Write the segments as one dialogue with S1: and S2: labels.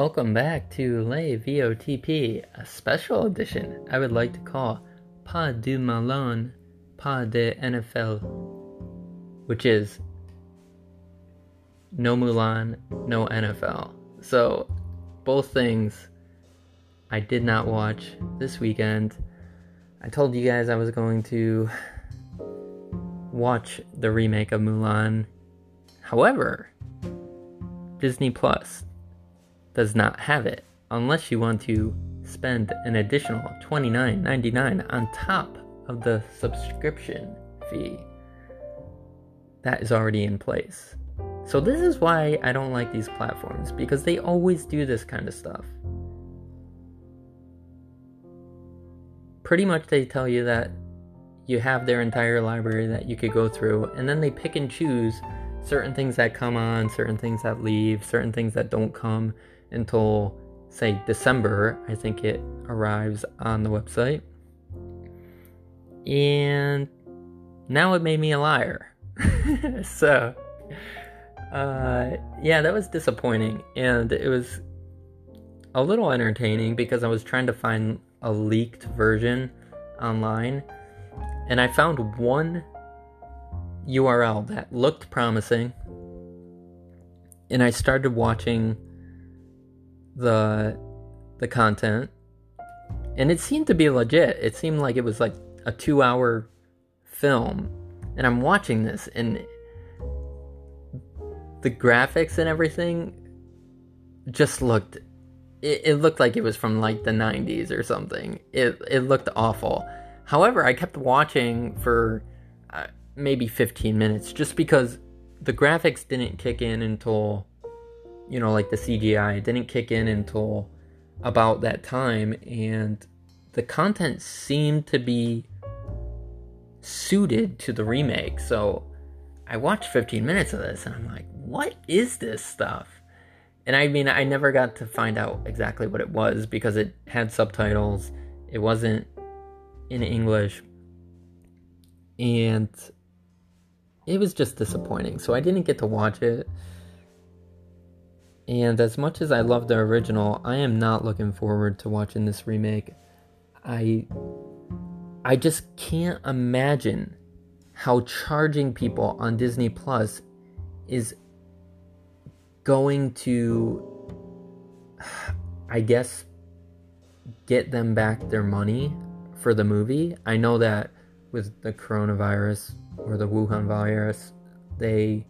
S1: Welcome back to Lay VOTP, a special edition I would like to call Pas du Malon, Pas de NFL, which is no Mulan, no NFL. So, both things I did not watch this weekend. I told you guys I was going to watch the remake of Mulan. However, Disney Plus does not have it unless you want to spend an additional $29.99 on top of the subscription fee that is already in place. So, this is why I don't like these platforms because they always do this kind of stuff. Pretty much, they tell you that you have their entire library that you could go through, and then they pick and choose certain things that come on, certain things that leave, certain things that don't come until, say, December. I think it arrives on the website. And now it made me a liar. so, uh, yeah, that was disappointing. And it was a little entertaining because I was trying to find a leaked version online. And I found one URL that looked promising. And I started watching the the content and it seemed to be legit. It seemed like it was like a 2-hour film. And I'm watching this and the graphics and everything just looked it, it, looked like it was from like the 90s or something. It it looked awful. However, I kept watching for uh, maybe 15 minutes just because the graphics didn't kick in until you know like the CGI didn't kick in until about that time and the content seemed to be suited to the remake. So I watched 15 minutes of this and I'm like, what is this stuff? And I mean, I never got to find out exactly what it was because it had subtitles. It wasn't in English. And it was just disappointing. So I didn't get to watch it. And as much as I love the original, I am not looking forward to watching this remake. I I just can't imagine how charging people on Disney Plus is going to I guess get them back their money for the movie. I know that with the coronavirus or the Wuhan virus, they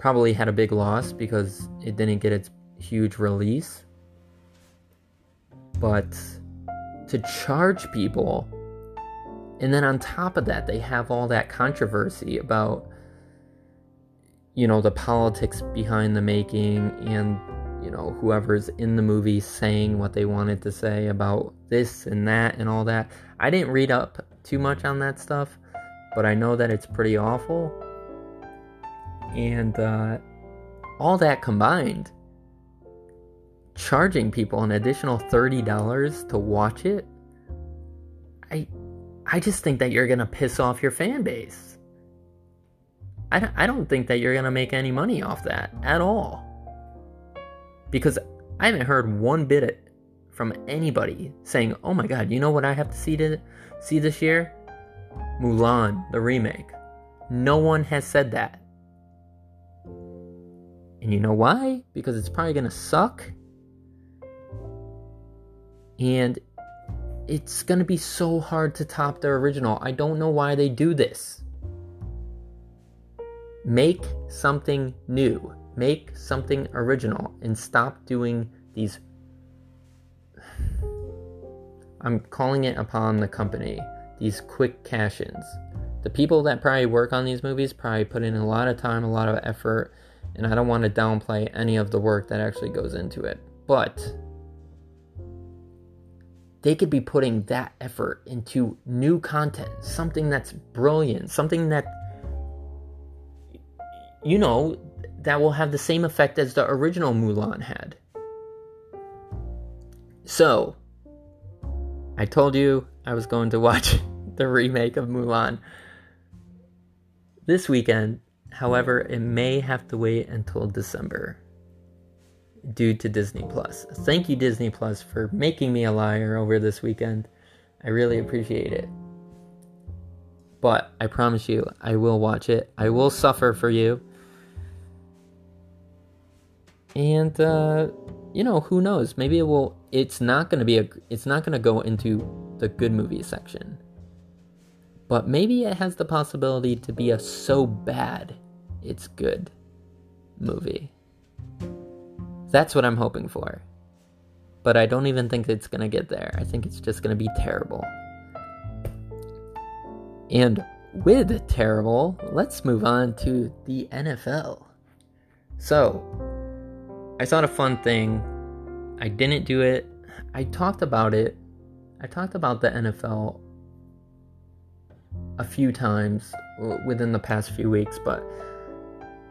S1: probably had a big loss because it didn't get its huge release. But to charge people, and then on top of that, they have all that controversy about, you know, the politics behind the making and, you know, whoever's in the movie saying what they wanted to say about this and that and all that. I didn't read up too much on that stuff, but I know that it's pretty awful. And uh, all that combined, charging people an additional $30 to watch it, I, I just think that you're going to piss off your fan base. I don't, I don't think that you're going to make any money off that at all. Because I haven't heard one bit from anybody saying, "Oh my god, you know what I have to see to see this year? Mulan, the remake." No one has said that. And you know why? Because it's probably going to suck. And it's going to be so hard to top the original. I don't know why they do this. Make something new. Make something original and stop doing these I'm calling it upon the company, these quick cash ins. The people that probably work on these movies probably put in a lot of time, a lot of effort, and I don't want to downplay any of the work that actually goes into it. But they could be putting that effort into new content, something that's brilliant, something that, you know, that will have the same effect as the original Mulan had. So, I told you I was going to watch the remake of Mulan this weekend. However, it may have to wait until December. due to Disney Plus. Thank you, Disney Plus, for making me a liar over this weekend. I really appreciate it. But I promise you, I will watch it. I will suffer for you. And uh, you know, who knows? Maybe it will. It's not going to be a. It's not going to go into the good movie section. But maybe it has the possibility to be a so bad it's good movie. That's what I'm hoping for. But I don't even think it's going to get there. I think it's just going to be terrible. And with terrible, let's move on to the NFL. So, I thought a fun thing. I didn't do it. I talked about it. I talked about the NFL a few times within the past few weeks, but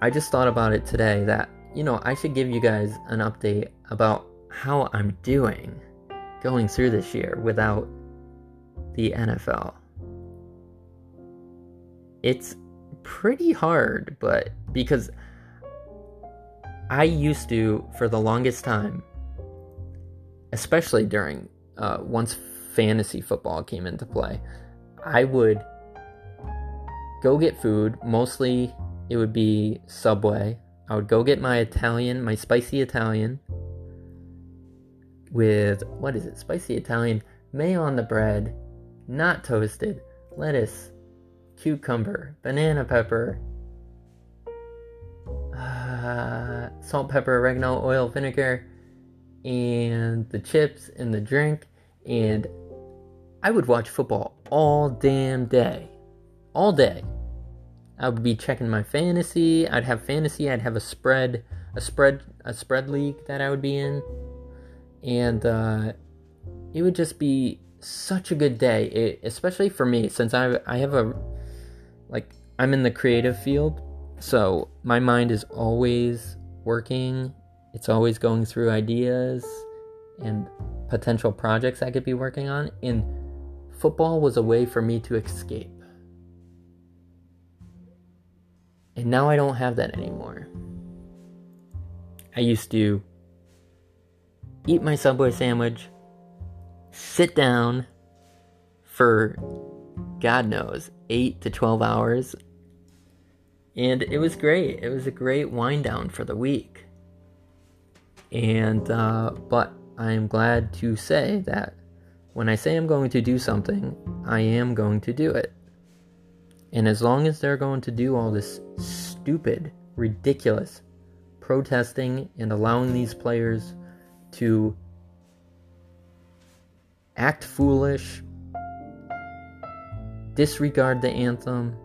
S1: I just thought about it today that, you know, I should give you guys an update about how I'm doing going through this year without the NFL. It's pretty hard, but because I used to, for the longest time, especially during uh, once fantasy football came into play, I would go get food. Mostly it would be Subway. I would go get my Italian, my spicy Italian with what is it? Spicy Italian, mayo on the bread, not toasted, lettuce, cucumber, banana pepper, uh, salt, pepper, oregano, oil, vinegar, and the chips and the drink. And I would watch football all damn day. All day. I would be checking my fantasy. I'd have fantasy. I'd have a spread, a spread, a spread league that I would be in, and uh, it would just be such a good day. It, especially for me, since I I have a like I'm in the creative field, so my mind is always working. It's always going through ideas and potential projects I could be working on. And football was a way for me to escape. And now I don't have that anymore. I used to eat my Subway sandwich, sit down for God knows, 8 to 12 hours. And it was great. It was a great wind down for the week. And, uh, but I'm glad to say that when I say I'm going to do something, I am going to do it. And as long as they're going to do all this stupid, ridiculous protesting and allowing these players to act foolish, disregard the anthem,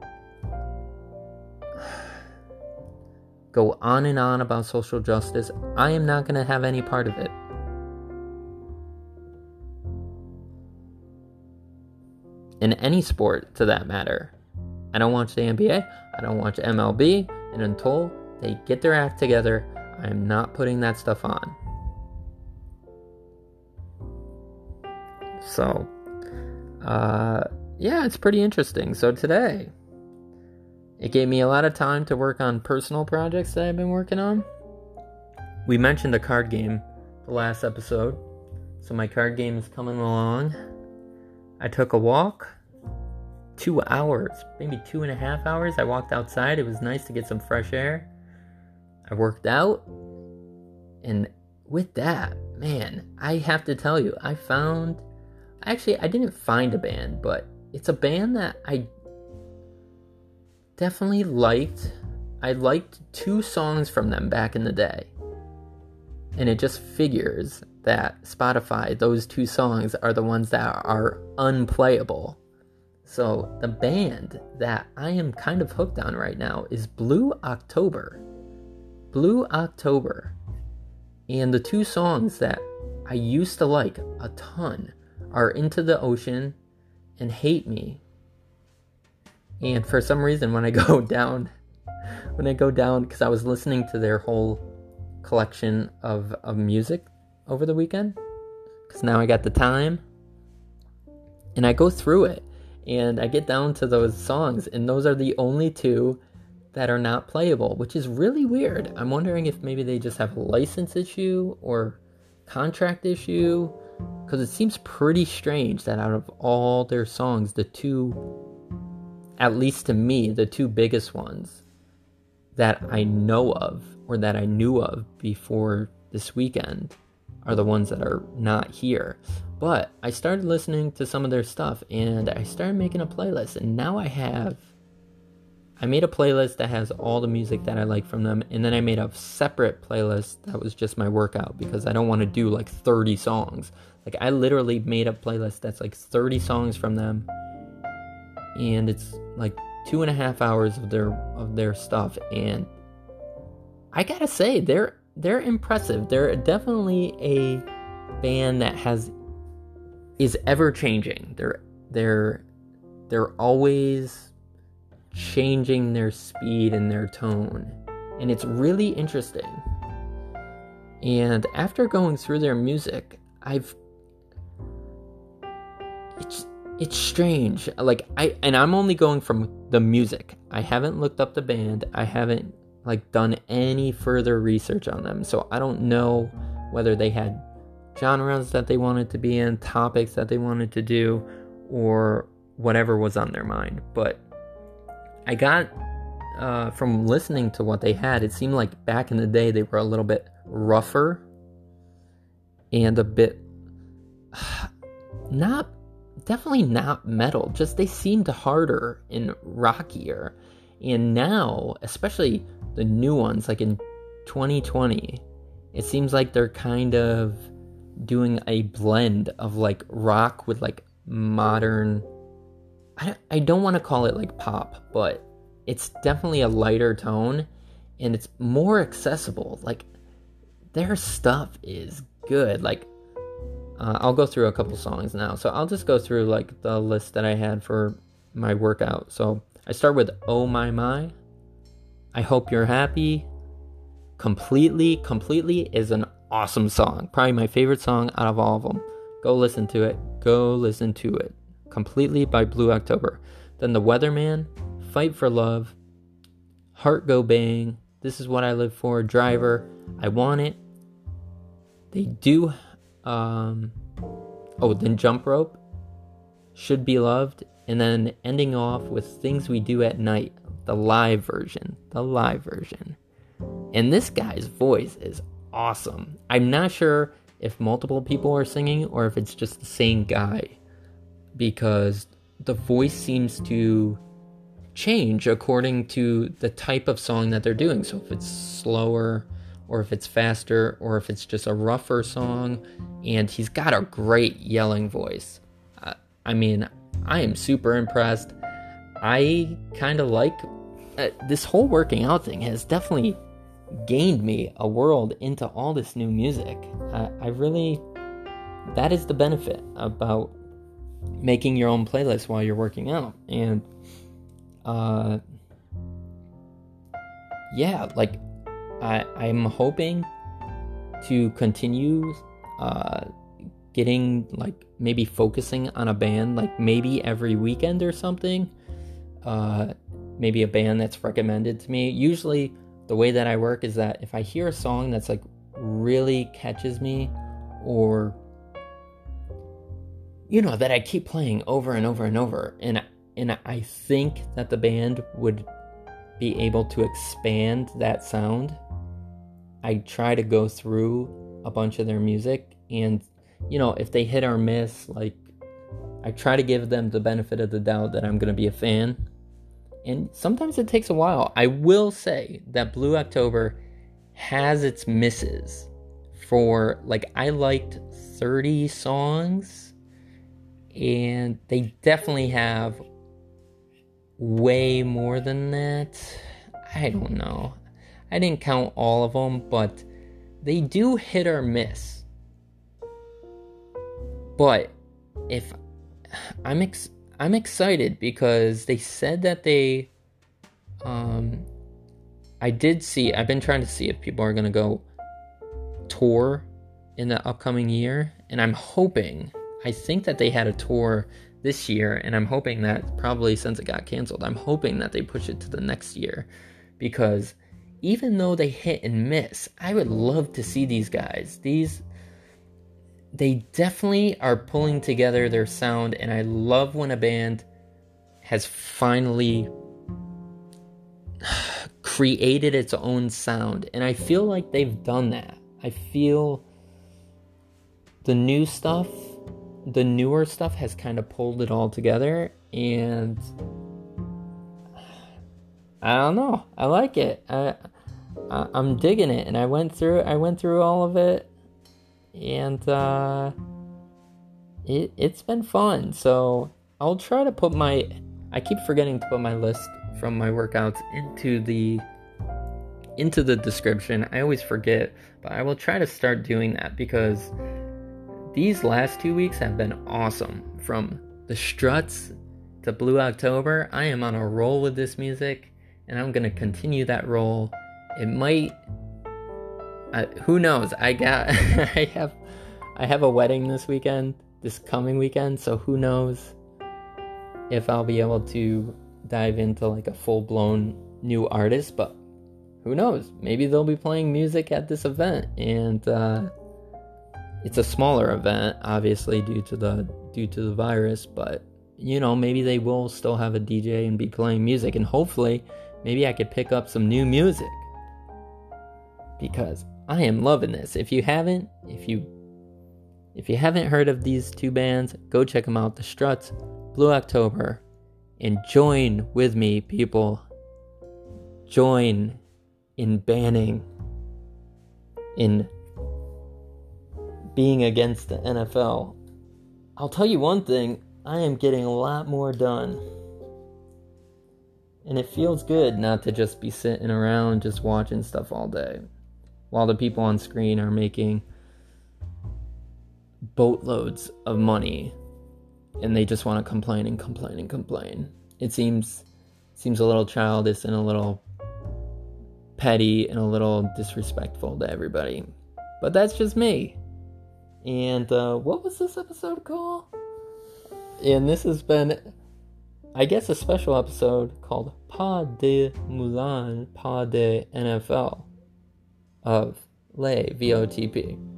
S1: go on and on about social justice, I am not going to have any part of it. In any sport, to that matter. I don't watch the NBA, I don't watch MLB, and until they get their act together, I am not putting that stuff on. So, uh, yeah, it's pretty interesting. So today, it gave me a lot of time to work on personal projects that I've been working on. We mentioned a card game the last episode, so my card game is coming along. I took a walk two hours, maybe two and a half hours. I walked outside. It was nice to get some fresh air. I worked out. And with that, man, I have to tell you, I found. Actually, I didn't find a band, but it's a band that I definitely liked. I liked two songs from them back in the day. And it just figures that Spotify, those two songs are the ones that are unplayable so, the band that I am kind of hooked on right now is Blue October. Blue October. And the two songs that I used to like a ton are Into the Ocean and Hate Me. And for some reason, when I go down, when I go down, because I was listening to their whole collection of, of music over the weekend, because now I got the time, and I go through it and I get down to those songs, and those are the only two that are not playable, which is really weird. I'm wondering if maybe they just have a license issue or contract issue because it seems pretty strange that out of all their songs, the two, at least to me, the two biggest ones that I know of or that I knew of before this weekend are the ones that are not here. But I started listening to some of their stuff and I started making a playlist, and now I have. I made a playlist that has all the music that I like from them, and then I made a separate playlist that was just my workout because I don't want to do like 30 songs. Like, I literally made a playlist that's like 30 songs from them, and it's like two and a half hours of their of their stuff, and I gotta say they're they're impressive. They're definitely a band that has is ever changing. They're they're they're always changing their speed and their tone. And it's really interesting. And after going through their music, I've it's it's strange. Like I and I'm only going from the music. I haven't looked up the band. I haven't like done any further research on them. So I don't know whether they had genres that they wanted to be in, topics that they wanted to do, or whatever was on their mind. But I got uh, from listening to what they had, it seemed like back in the day they were a little bit rougher and a bit not definitely not metal, just they seemed harder and rockier. And now, especially the new ones, like in 2020, it seems like they're kind of doing a blend of like rock with like modern. I, I don't want to call it like pop, but it's definitely a lighter tone and it's more accessible. Like their stuff is good. Like uh, I'll go through a couple songs now. So I'll just go through like the list that I had for my workout. So I start with Oh My My. I hope you're happy. Completely, completely is an awesome song. Probably my favorite song out of all of them. Go listen to it. Go listen to it. Completely by Blue October. Then The Weatherman, Fight for Love, Heart Go Bang, This Is What I Live For, Driver, I Want It. They do, um, oh, then Jump Rope, Should Be Loved, and then ending off with Things We Do at Night the live version. The live version. And this guy's voice is awesome. I'm not sure if multiple people are singing or if it's just the same guy because the voice seems to change according to the type of song that they're doing. So if it's slower or if it's faster or if it's just a rougher song and he's got a great yelling voice. Uh, I mean, I am super impressed. I kind of like uh, this whole working out thing has definitely gained me a world into all this new music. I, I really, that is the benefit about making your own playlist while you're working out. And, uh, yeah, like, I, I'm hoping to continue, uh, getting like maybe focusing on a band like maybe every weekend or something uh maybe a band that's recommended to me. Usually, the way that I work is that if I hear a song that's like really catches me, or you know that I keep playing over and over and over, and and I think that the band would be able to expand that sound. I try to go through a bunch of their music, and you know if they hit or miss, like I try to give them the benefit of the doubt that I'm gonna be a fan and sometimes it takes a while. I will say that Blue October has its misses for like I liked 30 songs and they definitely have way more than that. I don't know. I didn't count all of them, but they do hit or miss. But if I'm ex- I'm excited because they said that they um I did see I've been trying to see if people are going to go tour in the upcoming year and I'm hoping I think that they had a tour this year and I'm hoping that probably since it got canceled I'm hoping that they push it to the next year because even though they hit and miss, I would love to see these guys. These they definitely are pulling together their sound and I love when a band has finally created its own sound and I feel like they've done that. I feel the new stuff, the newer stuff has kind of pulled it all together and I don't know. I like it. I, I am digging it, and I went through I went through all of it, and uh, it it's been fun. So I'll try to put my I keep forgetting to put my list from my workouts into the into the description. I always forget, but I will try to start doing that because these last two weeks have been awesome. From the struts to Blue October, I am on a roll with this music and I'm gonna continue that roll. It might, who knows? I got, I have, I have a wedding this weekend, this coming weekend. So who knows if I'll be able to dive into like a full blown new artist? But who knows? Maybe they'll be playing music at this event, and uh, it's a smaller event, obviously due to the due to the virus. But you know, maybe they will still have a DJ and be playing music, and hopefully maybe I could pick up some new music. Because I am loving this. If you haven't, if you if you haven't heard of these two bands, go check them out. The Struts, Blue October, and join with me, people. Join in banning, in being against the NFL. I'll tell you one thing I am getting a lot more done and it feels good not to just be sitting around just watching stuff all day while the people on screen are making boatloads of money and they just want to complain and complain and complain. It seems seems a little childish and a little petty and a little disrespectful to everybody. But that's just me. And uh, what was this episode called? And this has been I guess a special episode called Pas de Moulin, Pas de NFL of Lay VOTP.